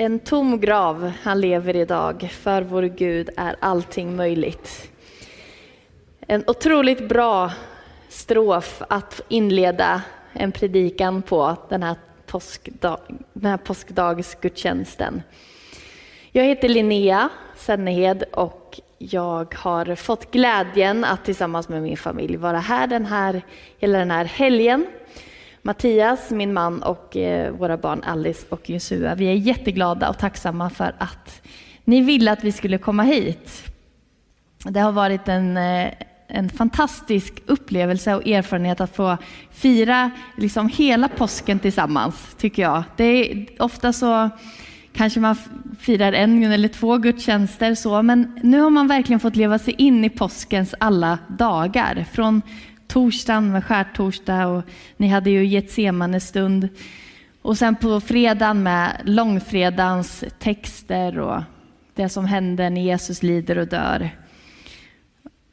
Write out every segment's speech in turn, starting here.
En tom grav, han lever idag. För vår Gud är allting möjligt. En otroligt bra strof att inleda en predikan på den här, påskdag, den här påskdagsgudstjänsten. Jag heter Linnea Sennehed och jag har fått glädjen att tillsammans med min familj vara här den här, hela den här helgen Mattias, min man och eh, våra barn Alice och Josua. Vi är jätteglada och tacksamma för att ni ville att vi skulle komma hit. Det har varit en, eh, en fantastisk upplevelse och erfarenhet att få fira liksom hela påsken tillsammans, tycker jag. Det är ofta så kanske man firar en eller två gudstjänster, så, men nu har man verkligen fått leva sig in i påskens alla dagar. Från torsdagen med skärtorsdag och ni hade ju Getsemane stund. Och sen på fredagen med långfredagens texter och det som händer när Jesus lider och dör.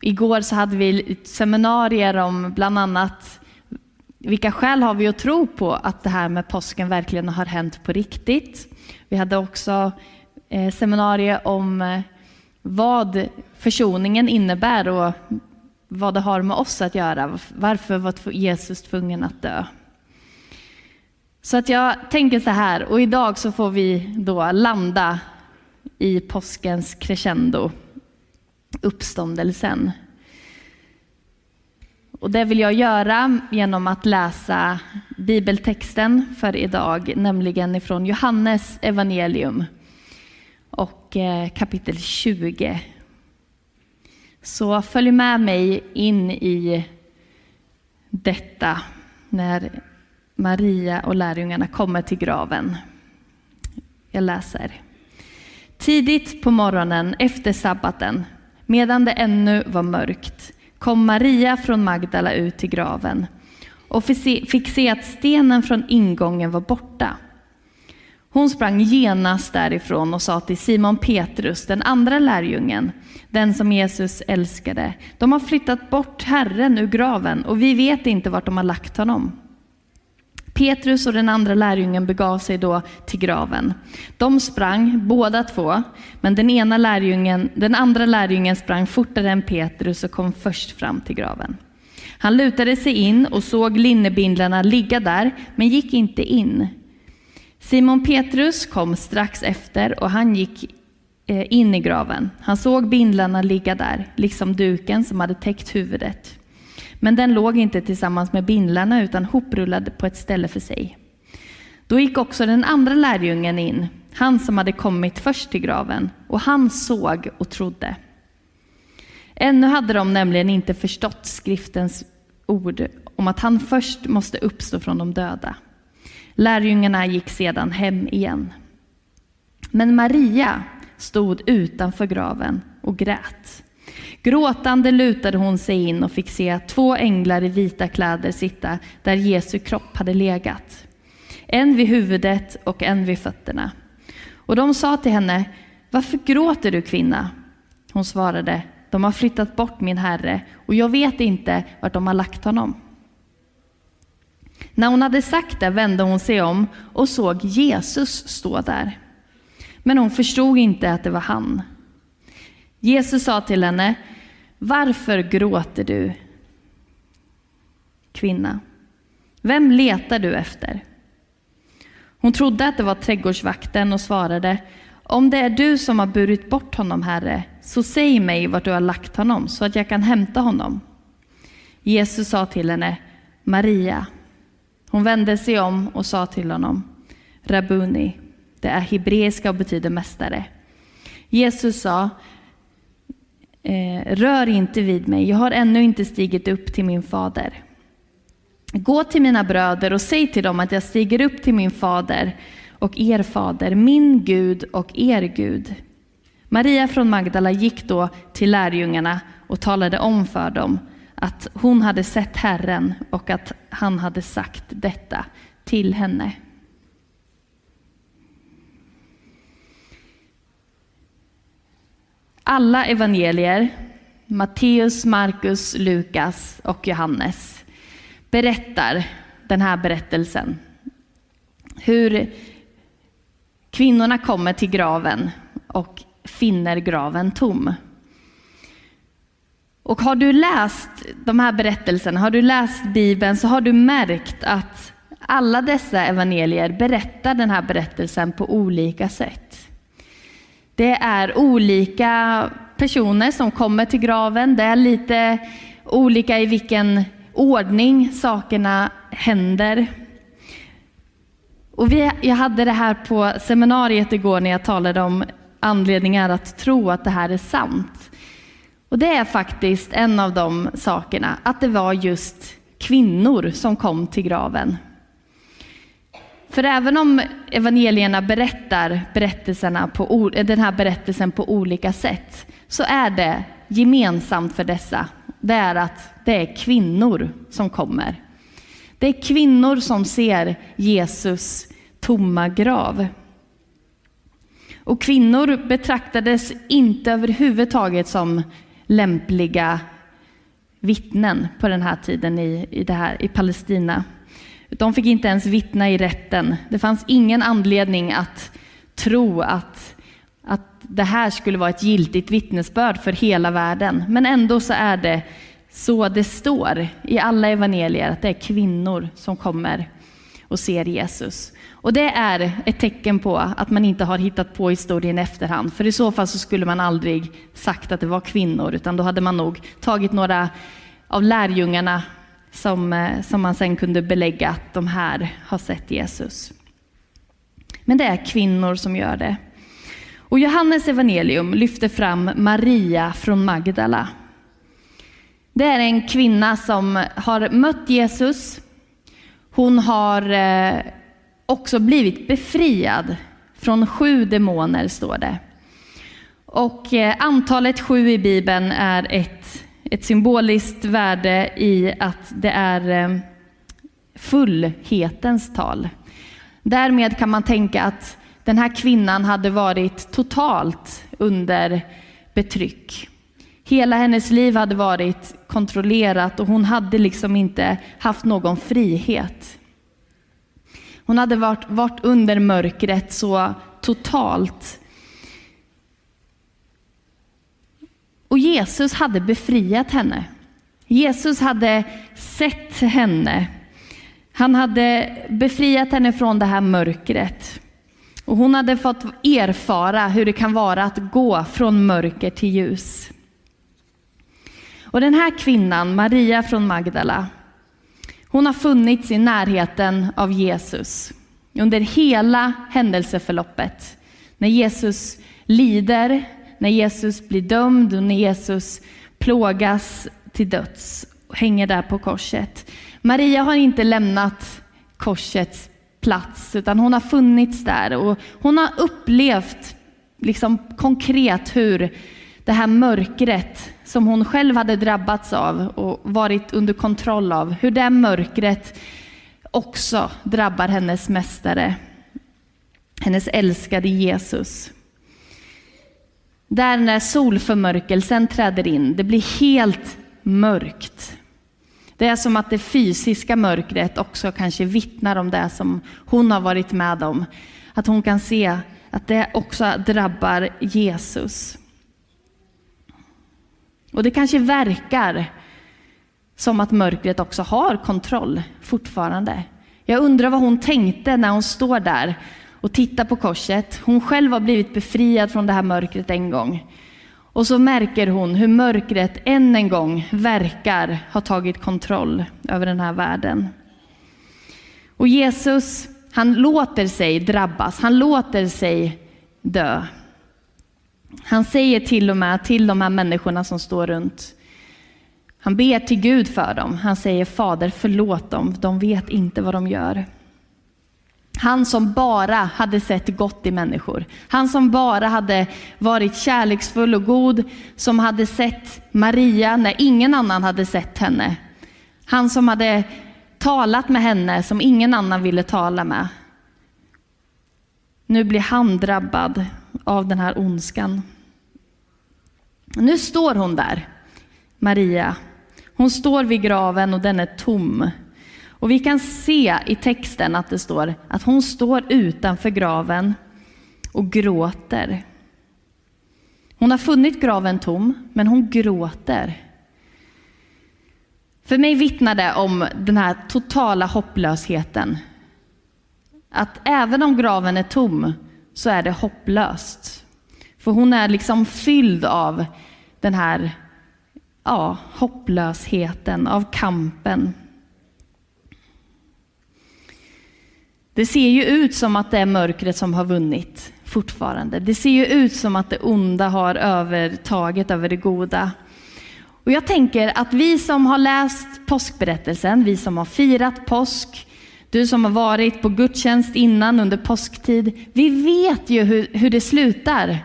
Igår så hade vi seminarier om bland annat vilka skäl har vi att tro på att det här med påsken verkligen har hänt på riktigt? Vi hade också eh, seminarier om eh, vad försoningen innebär och vad det har med oss att göra. Varför var Jesus tvungen att dö? Så att jag tänker så här, och idag så får vi då landa i påskens crescendo, uppståndelsen. Och det vill jag göra genom att läsa bibeltexten för idag, nämligen ifrån Johannes evangelium och eh, kapitel 20 så följ med mig in i detta när Maria och lärjungarna kommer till graven. Jag läser. Tidigt på morgonen efter sabbaten, medan det ännu var mörkt, kom Maria från Magdala ut till graven och fick se att stenen från ingången var borta. Hon sprang genast därifrån och sa till Simon Petrus, den andra lärjungen, den som Jesus älskade. De har flyttat bort Herren ur graven och vi vet inte vart de har lagt honom. Petrus och den andra lärjungen begav sig då till graven. De sprang båda två, men den, ena lärjungen, den andra lärjungen sprang fortare än Petrus och kom först fram till graven. Han lutade sig in och såg linnebindlarna ligga där, men gick inte in. Simon Petrus kom strax efter och han gick eh, in i graven. Han såg bindlarna ligga där, liksom duken som hade täckt huvudet. Men den låg inte tillsammans med bindlarna utan hoprullad på ett ställe för sig. Då gick också den andra lärjungen in, han som hade kommit först till graven, och han såg och trodde. Ännu hade de nämligen inte förstått skriftens ord om att han först måste uppstå från de döda. Lärjungarna gick sedan hem igen. Men Maria stod utanför graven och grät. Gråtande lutade hon sig in och fick se två änglar i vita kläder sitta där Jesu kropp hade legat. En vid huvudet och en vid fötterna. Och de sa till henne, varför gråter du kvinna? Hon svarade, de har flyttat bort min herre och jag vet inte vart de har lagt honom. När hon hade sagt det vände hon sig om och såg Jesus stå där. Men hon förstod inte att det var han. Jesus sa till henne, varför gråter du, kvinna? Vem letar du efter? Hon trodde att det var trädgårdsvakten och svarade, om det är du som har burit bort honom, Herre, så säg mig vart du har lagt honom så att jag kan hämta honom. Jesus sa till henne, Maria. Hon vände sig om och sa till honom, Rabuni, det är hebreiska och betyder mästare. Jesus sa, eh, rör inte vid mig, jag har ännu inte stigit upp till min fader. Gå till mina bröder och säg till dem att jag stiger upp till min fader och er fader, min Gud och er Gud. Maria från Magdala gick då till lärjungarna och talade om för dem att hon hade sett Herren och att han hade sagt detta till henne. Alla evangelier, Matteus, Markus, Lukas och Johannes, berättar den här berättelsen. Hur kvinnorna kommer till graven och finner graven tom. Och har du läst de här berättelserna, har du läst Bibeln så har du märkt att alla dessa evangelier berättar den här berättelsen på olika sätt. Det är olika personer som kommer till graven. Det är lite olika i vilken ordning sakerna händer. Och vi, jag hade det här på seminariet igår när jag talade om anledningar att tro att det här är sant. Och det är faktiskt en av de sakerna, att det var just kvinnor som kom till graven. För även om evangelierna berättar berättelserna på, den här berättelsen på olika sätt, så är det gemensamt för dessa, det är att det är kvinnor som kommer. Det är kvinnor som ser Jesus tomma grav. Och kvinnor betraktades inte överhuvudtaget som lämpliga vittnen på den här tiden i, i, det här, i Palestina. De fick inte ens vittna i rätten. Det fanns ingen anledning att tro att, att det här skulle vara ett giltigt vittnesbörd för hela världen. Men ändå så är det så det står i alla evangelier, att det är kvinnor som kommer och ser Jesus. Och det är ett tecken på att man inte har hittat på historien i efterhand. För i så fall så skulle man aldrig sagt att det var kvinnor, utan då hade man nog tagit några av lärjungarna som, eh, som man sen kunde belägga att de här har sett Jesus. Men det är kvinnor som gör det. Och Johannes evangelium lyfter fram Maria från Magdala. Det är en kvinna som har mött Jesus. Hon har eh, också blivit befriad från sju demoner, står det. Och eh, antalet sju i Bibeln är ett, ett symboliskt värde i att det är eh, fullhetens tal. Därmed kan man tänka att den här kvinnan hade varit totalt under betryck. Hela hennes liv hade varit kontrollerat och hon hade liksom inte haft någon frihet. Hon hade varit, varit under mörkret så totalt. Och Jesus hade befriat henne. Jesus hade sett henne. Han hade befriat henne från det här mörkret. Och hon hade fått erfara hur det kan vara att gå från mörker till ljus. Och den här kvinnan, Maria från Magdala, hon har funnits i närheten av Jesus under hela händelseförloppet. När Jesus lider, när Jesus blir dömd och när Jesus plågas till döds och hänger där på korset. Maria har inte lämnat korsets plats, utan hon har funnits där och hon har upplevt liksom konkret hur det här mörkret som hon själv hade drabbats av och varit under kontroll av, hur det mörkret också drabbar hennes mästare, hennes älskade Jesus. Där när solförmörkelsen träder in, det blir helt mörkt. Det är som att det fysiska mörkret också kanske vittnar om det som hon har varit med om. Att hon kan se att det också drabbar Jesus. Och det kanske verkar som att mörkret också har kontroll fortfarande. Jag undrar vad hon tänkte när hon står där och tittar på korset. Hon själv har blivit befriad från det här mörkret en gång. Och så märker hon hur mörkret än en gång verkar ha tagit kontroll över den här världen. Och Jesus, han låter sig drabbas, han låter sig dö. Han säger till och med till de här människorna som står runt. Han ber till Gud för dem. Han säger Fader förlåt dem, de vet inte vad de gör. Han som bara hade sett gott i människor. Han som bara hade varit kärleksfull och god. Som hade sett Maria när ingen annan hade sett henne. Han som hade talat med henne som ingen annan ville tala med. Nu blir han drabbad av den här ondskan. Nu står hon där, Maria. Hon står vid graven och den är tom. Och vi kan se i texten att det står att hon står utanför graven och gråter. Hon har funnit graven tom, men hon gråter. För mig vittnar det om den här totala hopplösheten. Att även om graven är tom så är det hopplöst. För hon är liksom fylld av den här ja, hopplösheten, av kampen. Det ser ju ut som att det är mörkret som har vunnit fortfarande. Det ser ju ut som att det onda har övertaget över det goda. Och jag tänker att vi som har läst påskberättelsen, vi som har firat påsk, du som har varit på gudstjänst innan under påsktid, vi vet ju hur, hur det slutar.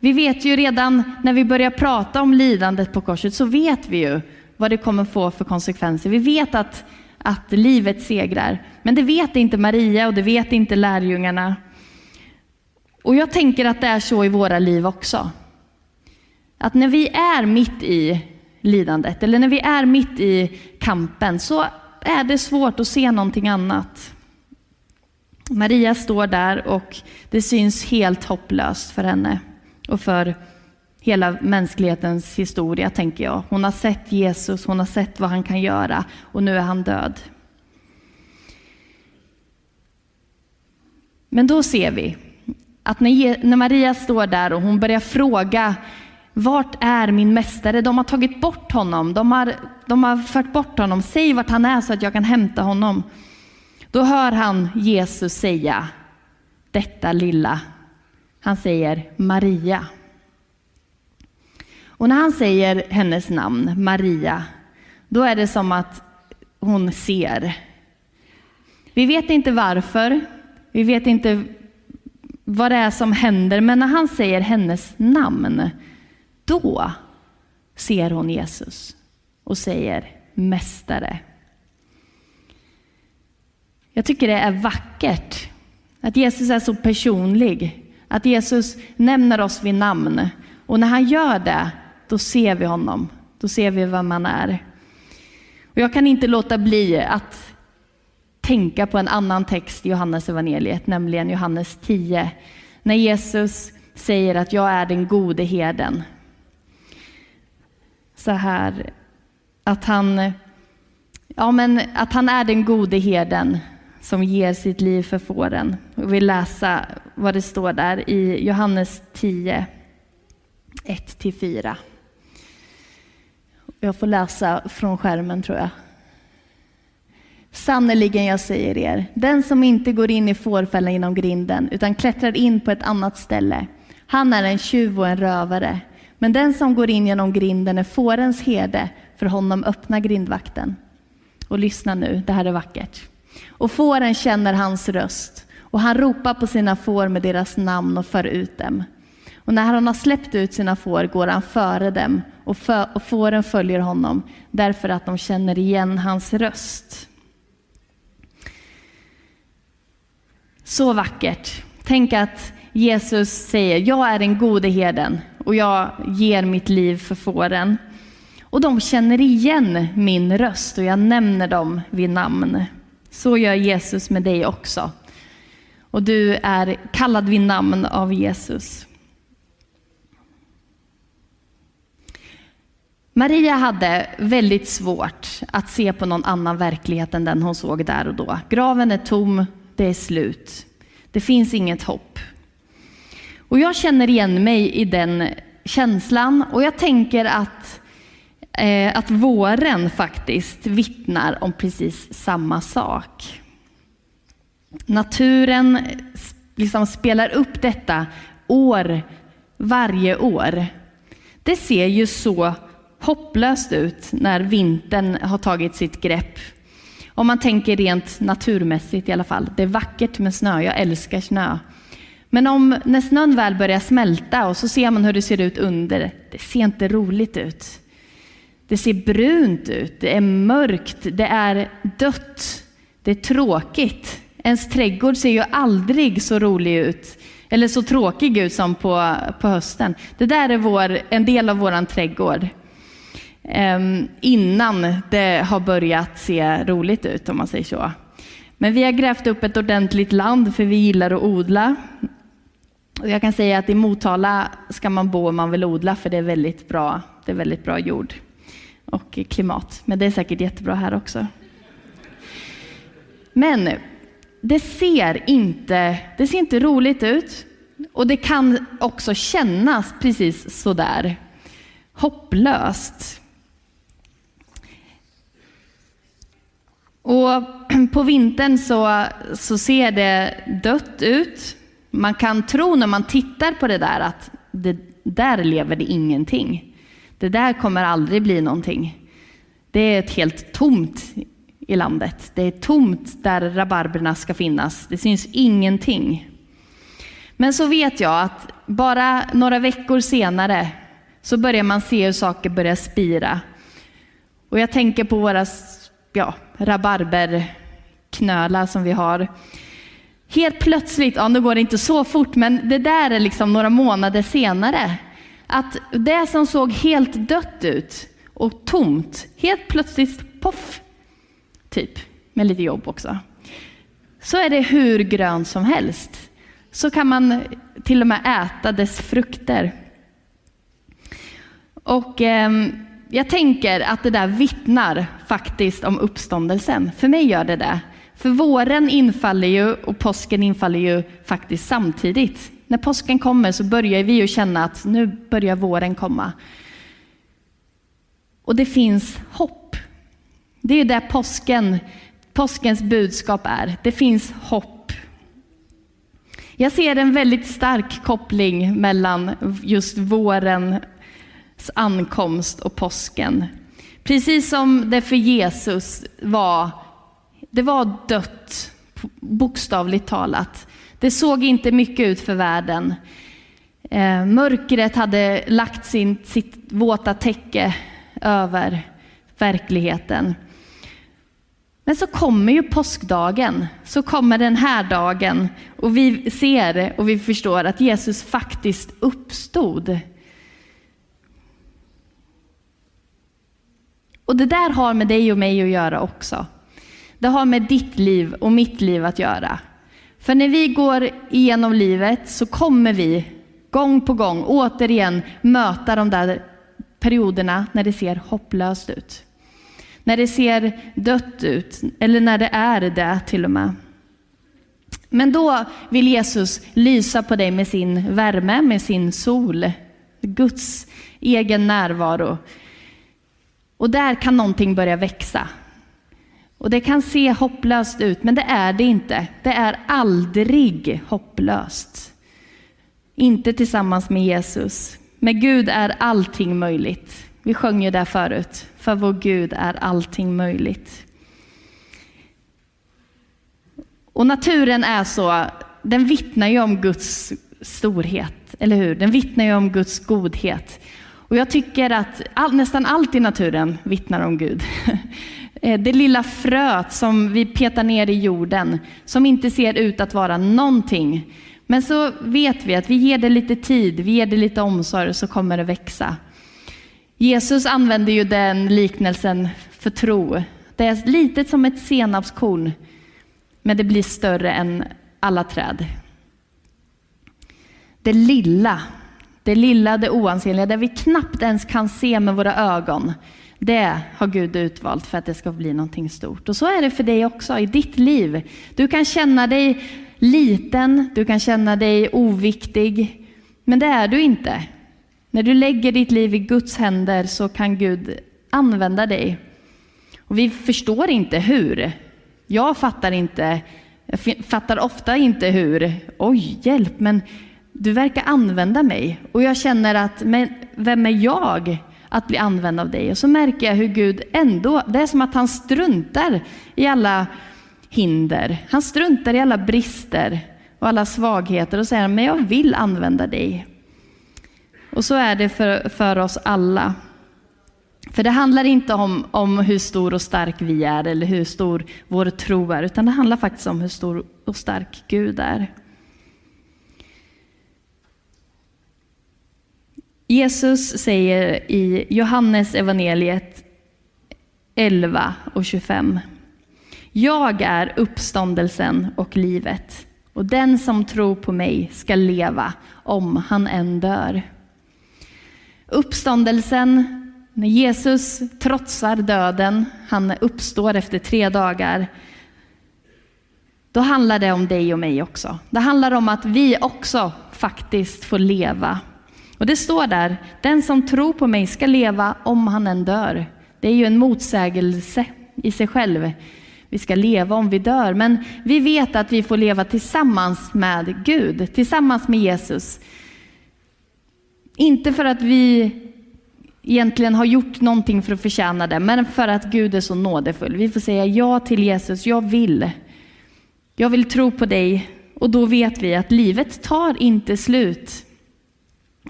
Vi vet ju redan när vi börjar prata om lidandet på korset så vet vi ju vad det kommer få för konsekvenser. Vi vet att, att livet segrar. Men det vet inte Maria och det vet inte lärjungarna. Och jag tänker att det är så i våra liv också. Att när vi är mitt i lidandet eller när vi är mitt i kampen så Äh, är det svårt att se någonting annat. Maria står där och det syns helt hopplöst för henne och för hela mänsklighetens historia, tänker jag. Hon har sett Jesus, hon har sett vad han kan göra och nu är han död. Men då ser vi att när Maria står där och hon börjar fråga vart är min mästare? De har tagit bort honom. De har, de har fört bort honom. Säg vart han är så att jag kan hämta honom. Då hör han Jesus säga detta lilla. Han säger Maria. Och när han säger hennes namn, Maria, då är det som att hon ser. Vi vet inte varför, vi vet inte vad det är som händer, men när han säger hennes namn, då ser hon Jesus och säger Mästare. Jag tycker det är vackert att Jesus är så personlig, att Jesus nämner oss vid namn. Och när han gör det, då ser vi honom. Då ser vi vem han är. Och jag kan inte låta bli att tänka på en annan text i Johannes evangeliet, nämligen Johannes 10, när Jesus säger att jag är den gode herden så här att han, ja, men att han är den gode herden som ger sitt liv för fåren. Jag vill läsa vad det står där i Johannes 10, 1-4. Jag får läsa från skärmen tror jag. Sannerligen, jag säger er, den som inte går in i fårfällan genom grinden utan klättrar in på ett annat ställe, han är en tjuv och en rövare. Men den som går in genom grinden är fårens herde, för honom öppnar grindvakten. Och lyssna nu, det här är vackert. Och fåren känner hans röst, och han ropar på sina får med deras namn och för ut dem. Och när han har släppt ut sina får går han före dem, och, för, och fåren följer honom, därför att de känner igen hans röst. Så vackert. Tänk att Jesus säger, jag är den gode herden och jag ger mitt liv för fåren. Och de känner igen min röst och jag nämner dem vid namn. Så gör Jesus med dig också. Och du är kallad vid namn av Jesus. Maria hade väldigt svårt att se på någon annan verklighet än den hon såg där och då. Graven är tom, det är slut. Det finns inget hopp. Och jag känner igen mig i den känslan och jag tänker att, eh, att våren faktiskt vittnar om precis samma sak. Naturen liksom spelar upp detta år, varje år. Det ser ju så hopplöst ut när vintern har tagit sitt grepp. Om man tänker rent naturmässigt i alla fall. Det är vackert med snö, jag älskar snö. Men om, när snön väl börjar smälta och så ser man hur det ser ut under, det ser inte roligt ut. Det ser brunt ut, det är mörkt, det är dött, det är tråkigt. Ens trädgård ser ju aldrig så rolig ut, eller så tråkig ut som på, på hösten. Det där är vår, en del av vår trädgård. Um, innan det har börjat se roligt ut om man säger så. Men vi har grävt upp ett ordentligt land för vi gillar att odla. Jag kan säga att i Motala ska man bo om man vill odla för det är väldigt bra, det är väldigt bra jord och klimat. Men det är säkert jättebra här också. Men det ser inte, det ser inte roligt ut och det kan också kännas precis sådär hopplöst. Och på vintern så, så ser det dött ut. Man kan tro när man tittar på det där att det, där lever det ingenting. Det där kommer aldrig bli någonting. Det är ett helt tomt i landet. Det är tomt där rabarberna ska finnas. Det syns ingenting. Men så vet jag att bara några veckor senare så börjar man se hur saker börjar spira. Och jag tänker på våra ja, rabarberknölar som vi har. Helt plötsligt, ja nu går det inte så fort, men det där är liksom några månader senare. Att det som såg helt dött ut och tomt, helt plötsligt poff, typ, med lite jobb också. Så är det hur grönt som helst. Så kan man till och med äta dess frukter. Och eh, jag tänker att det där vittnar faktiskt om uppståndelsen. För mig gör det det. För våren infaller ju och påsken infaller ju faktiskt samtidigt. När påsken kommer så börjar vi ju känna att nu börjar våren komma. Och det finns hopp. Det är där påsken, påskens budskap är. Det finns hopp. Jag ser en väldigt stark koppling mellan just vårens ankomst och påsken. Precis som det för Jesus var, det var dött, bokstavligt talat. Det såg inte mycket ut för världen. Eh, mörkret hade lagt sin, sitt våta täcke över verkligheten. Men så kommer ju påskdagen, så kommer den här dagen och vi ser och vi förstår att Jesus faktiskt uppstod. Och det där har med dig och mig att göra också. Det har med ditt liv och mitt liv att göra. För när vi går igenom livet så kommer vi gång på gång återigen möta de där perioderna när det ser hopplöst ut. När det ser dött ut, eller när det är det till och med. Men då vill Jesus lysa på dig med sin värme, med sin sol, Guds egen närvaro. Och där kan någonting börja växa. Och det kan se hopplöst ut, men det är det inte. Det är aldrig hopplöst. Inte tillsammans med Jesus. Med Gud är allting möjligt. Vi sjöng ju där förut. För vår Gud är allting möjligt. Och naturen är så, den vittnar ju om Guds storhet, eller hur? Den vittnar ju om Guds godhet. Och jag tycker att all, nästan allt i naturen vittnar om Gud. Eh, det lilla fröet som vi petar ner i jorden, som inte ser ut att vara någonting. Men så vet vi att vi ger det lite tid, vi ger det lite omsorg, så kommer det växa. Jesus använder ju den liknelsen för tro. Det är litet som ett senapskorn, men det blir större än alla träd. Det lilla, det lilla, det oansenliga, det vi knappt ens kan se med våra ögon, det har Gud utvalt för att det ska bli någonting stort. Och så är det för dig också i ditt liv. Du kan känna dig liten, du kan känna dig oviktig, men det är du inte. När du lägger ditt liv i Guds händer så kan Gud använda dig. Och vi förstår inte hur. Jag fattar inte, jag fattar ofta inte hur. Oj, hjälp, men du verkar använda mig. Och jag känner att, men vem är jag att bli använd av dig? Och så märker jag hur Gud ändå, det är som att han struntar i alla hinder. Han struntar i alla brister och alla svagheter och säger, men jag vill använda dig. Och så är det för, för oss alla. För det handlar inte om, om hur stor och stark vi är eller hur stor vår tro är, utan det handlar faktiskt om hur stor och stark Gud är. Jesus säger i Johannes evangeliet 11 och 25. Jag är uppståndelsen och livet. och den som tror på mig ska leva om han än dör. Uppståndelsen, när Jesus trotsar döden, han uppstår efter tre dagar, då handlar det om dig och mig också. Det handlar om att vi också faktiskt får leva. Och det står där, den som tror på mig ska leva om han än dör. Det är ju en motsägelse i sig själv. Vi ska leva om vi dör, men vi vet att vi får leva tillsammans med Gud, tillsammans med Jesus. Inte för att vi egentligen har gjort någonting för att förtjäna det, men för att Gud är så nådefull. Vi får säga ja till Jesus, jag vill. Jag vill tro på dig och då vet vi att livet tar inte slut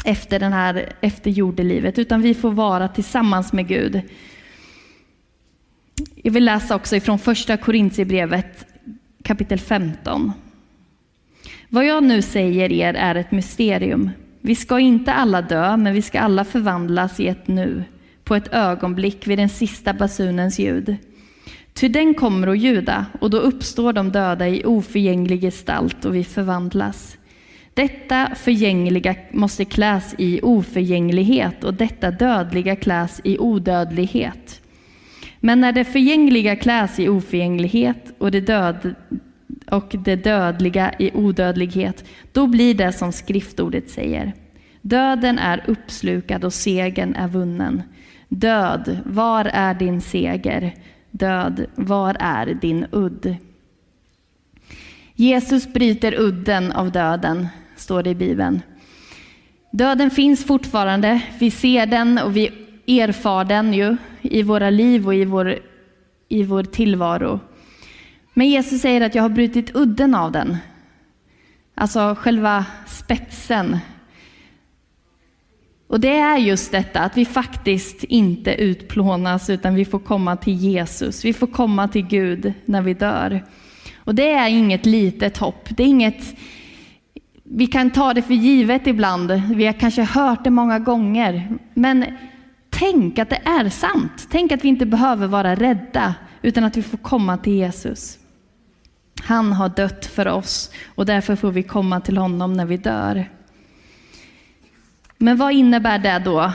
efter, den här, efter jordelivet, utan vi får vara tillsammans med Gud. Jag vill läsa också ifrån första Korintierbrevet kapitel 15. Vad jag nu säger er är ett mysterium. Vi ska inte alla dö, men vi ska alla förvandlas i ett nu, på ett ögonblick vid den sista basunens ljud. Ty den kommer att ljuda, och då uppstår de döda i oförgänglig gestalt och vi förvandlas. Detta förgängliga måste kläs i oförgänglighet och detta dödliga kläs i odödlighet. Men när det förgängliga kläs i oförgänglighet och det, död, och det dödliga i odödlighet, då blir det som skriftordet säger. Döden är uppslukad och segern är vunnen. Död, var är din seger? Död, var är din udd? Jesus bryter udden av döden, står det i Bibeln. Döden finns fortfarande, vi ser den och vi erfar den ju i våra liv och i vår, i vår tillvaro. Men Jesus säger att jag har brutit udden av den. Alltså själva spetsen. Och det är just detta att vi faktiskt inte utplånas utan vi får komma till Jesus. Vi får komma till Gud när vi dör. Och det är inget litet hopp. Det är inget, vi kan ta det för givet ibland. Vi har kanske hört det många gånger. Men tänk att det är sant. Tänk att vi inte behöver vara rädda utan att vi får komma till Jesus. Han har dött för oss och därför får vi komma till honom när vi dör. Men vad innebär det då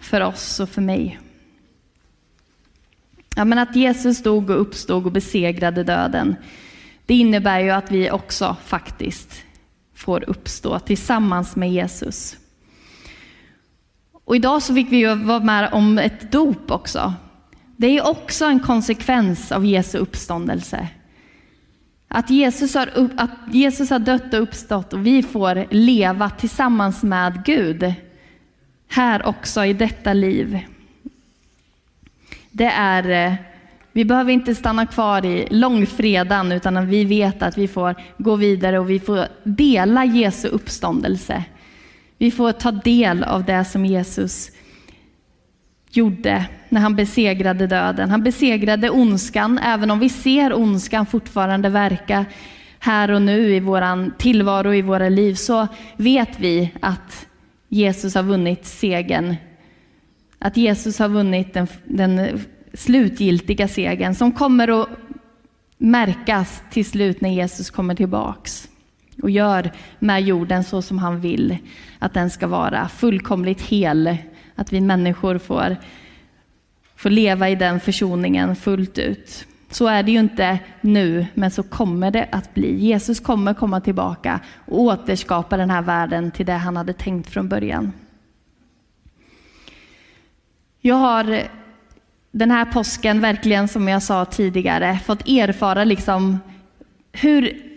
för oss och för mig? Ja, men att Jesus dog och uppstod och besegrade döden, det innebär ju att vi också faktiskt får uppstå tillsammans med Jesus. Och idag så fick vi ju vara med om ett dop också. Det är också en konsekvens av Jesu uppståndelse. Att Jesus, har upp, att Jesus har dött och uppstått och vi får leva tillsammans med Gud här också i detta liv. Det är, eh, vi behöver inte stanna kvar i långfredagen utan vi vet att vi får gå vidare och vi får dela Jesu uppståndelse. Vi får ta del av det som Jesus gjorde när han besegrade döden. Han besegrade ondskan, även om vi ser ondskan fortfarande verka här och nu i vår tillvaro, i våra liv, så vet vi att Jesus har vunnit segern. Att Jesus har vunnit den, den slutgiltiga segern som kommer att märkas till slut när Jesus kommer tillbaks och gör med jorden så som han vill att den ska vara fullkomligt hel. Att vi människor får, får leva i den försoningen fullt ut. Så är det ju inte nu, men så kommer det att bli. Jesus kommer komma tillbaka och återskapa den här världen till det han hade tänkt från början. Jag har den här påsken verkligen, som jag sa tidigare, fått erfara liksom hur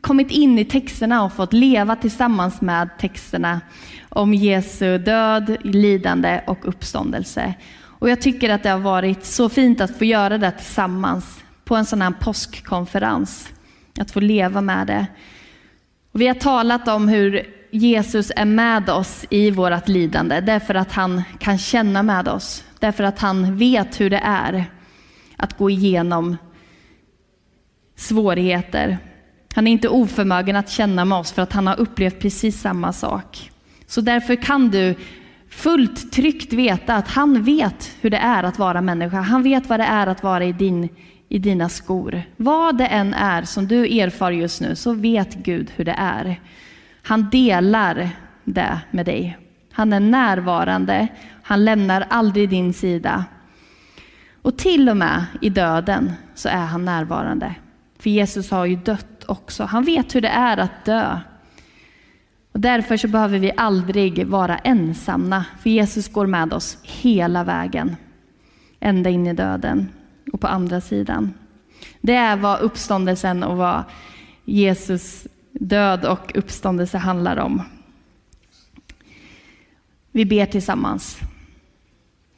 kommit in i texterna och fått leva tillsammans med texterna om Jesu död, lidande och uppståndelse. Och jag tycker att det har varit så fint att få göra det tillsammans på en sån här påskkonferens. Att få leva med det. Och vi har talat om hur Jesus är med oss i vårt lidande därför att han kan känna med oss. Därför att han vet hur det är att gå igenom svårigheter. Han är inte oförmögen att känna med oss för att han har upplevt precis samma sak. Så därför kan du fullt tryggt veta att han vet hur det är att vara människa. Han vet vad det är att vara i din, i dina skor. Vad det än är som du erfar just nu så vet Gud hur det är. Han delar det med dig. Han är närvarande. Han lämnar aldrig din sida. Och till och med i döden så är han närvarande. För Jesus har ju dött också. Han vet hur det är att dö. Och därför så behöver vi aldrig vara ensamma, för Jesus går med oss hela vägen. Ända in i döden och på andra sidan. Det är vad uppståndelsen och vad Jesus död och uppståndelse handlar om. Vi ber tillsammans.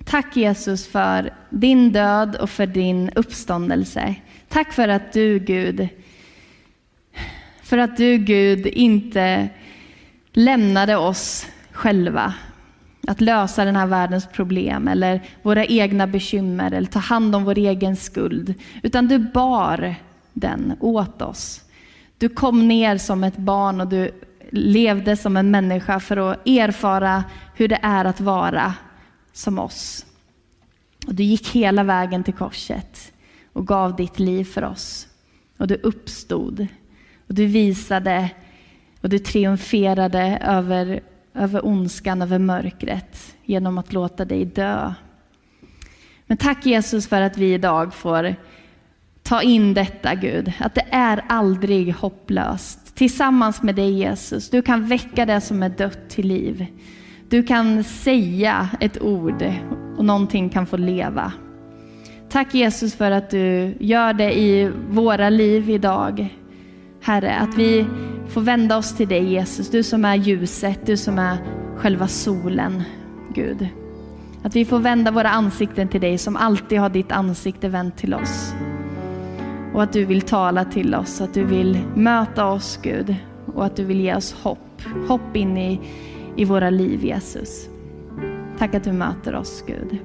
Tack Jesus för din död och för din uppståndelse. Tack för att du Gud, för att du Gud inte lämnade oss själva att lösa den här världens problem eller våra egna bekymmer eller ta hand om vår egen skuld. Utan du bar den åt oss. Du kom ner som ett barn och du levde som en människa för att erfara hur det är att vara som oss. Och du gick hela vägen till korset och gav ditt liv för oss. Och du uppstod och du visade och du triumferade över, över ondskan, över mörkret genom att låta dig dö. Men tack Jesus för att vi idag får ta in detta Gud, att det är aldrig hopplöst. Tillsammans med dig Jesus, du kan väcka det som är dött till liv. Du kan säga ett ord och någonting kan få leva. Tack Jesus för att du gör det i våra liv idag. Herre, att vi får vända oss till dig Jesus, du som är ljuset, du som är själva solen, Gud. Att vi får vända våra ansikten till dig som alltid har ditt ansikte vänt till oss. Och att du vill tala till oss, att du vill möta oss Gud och att du vill ge oss hopp. Hopp in i, i våra liv Jesus. Tack att du möter oss Gud.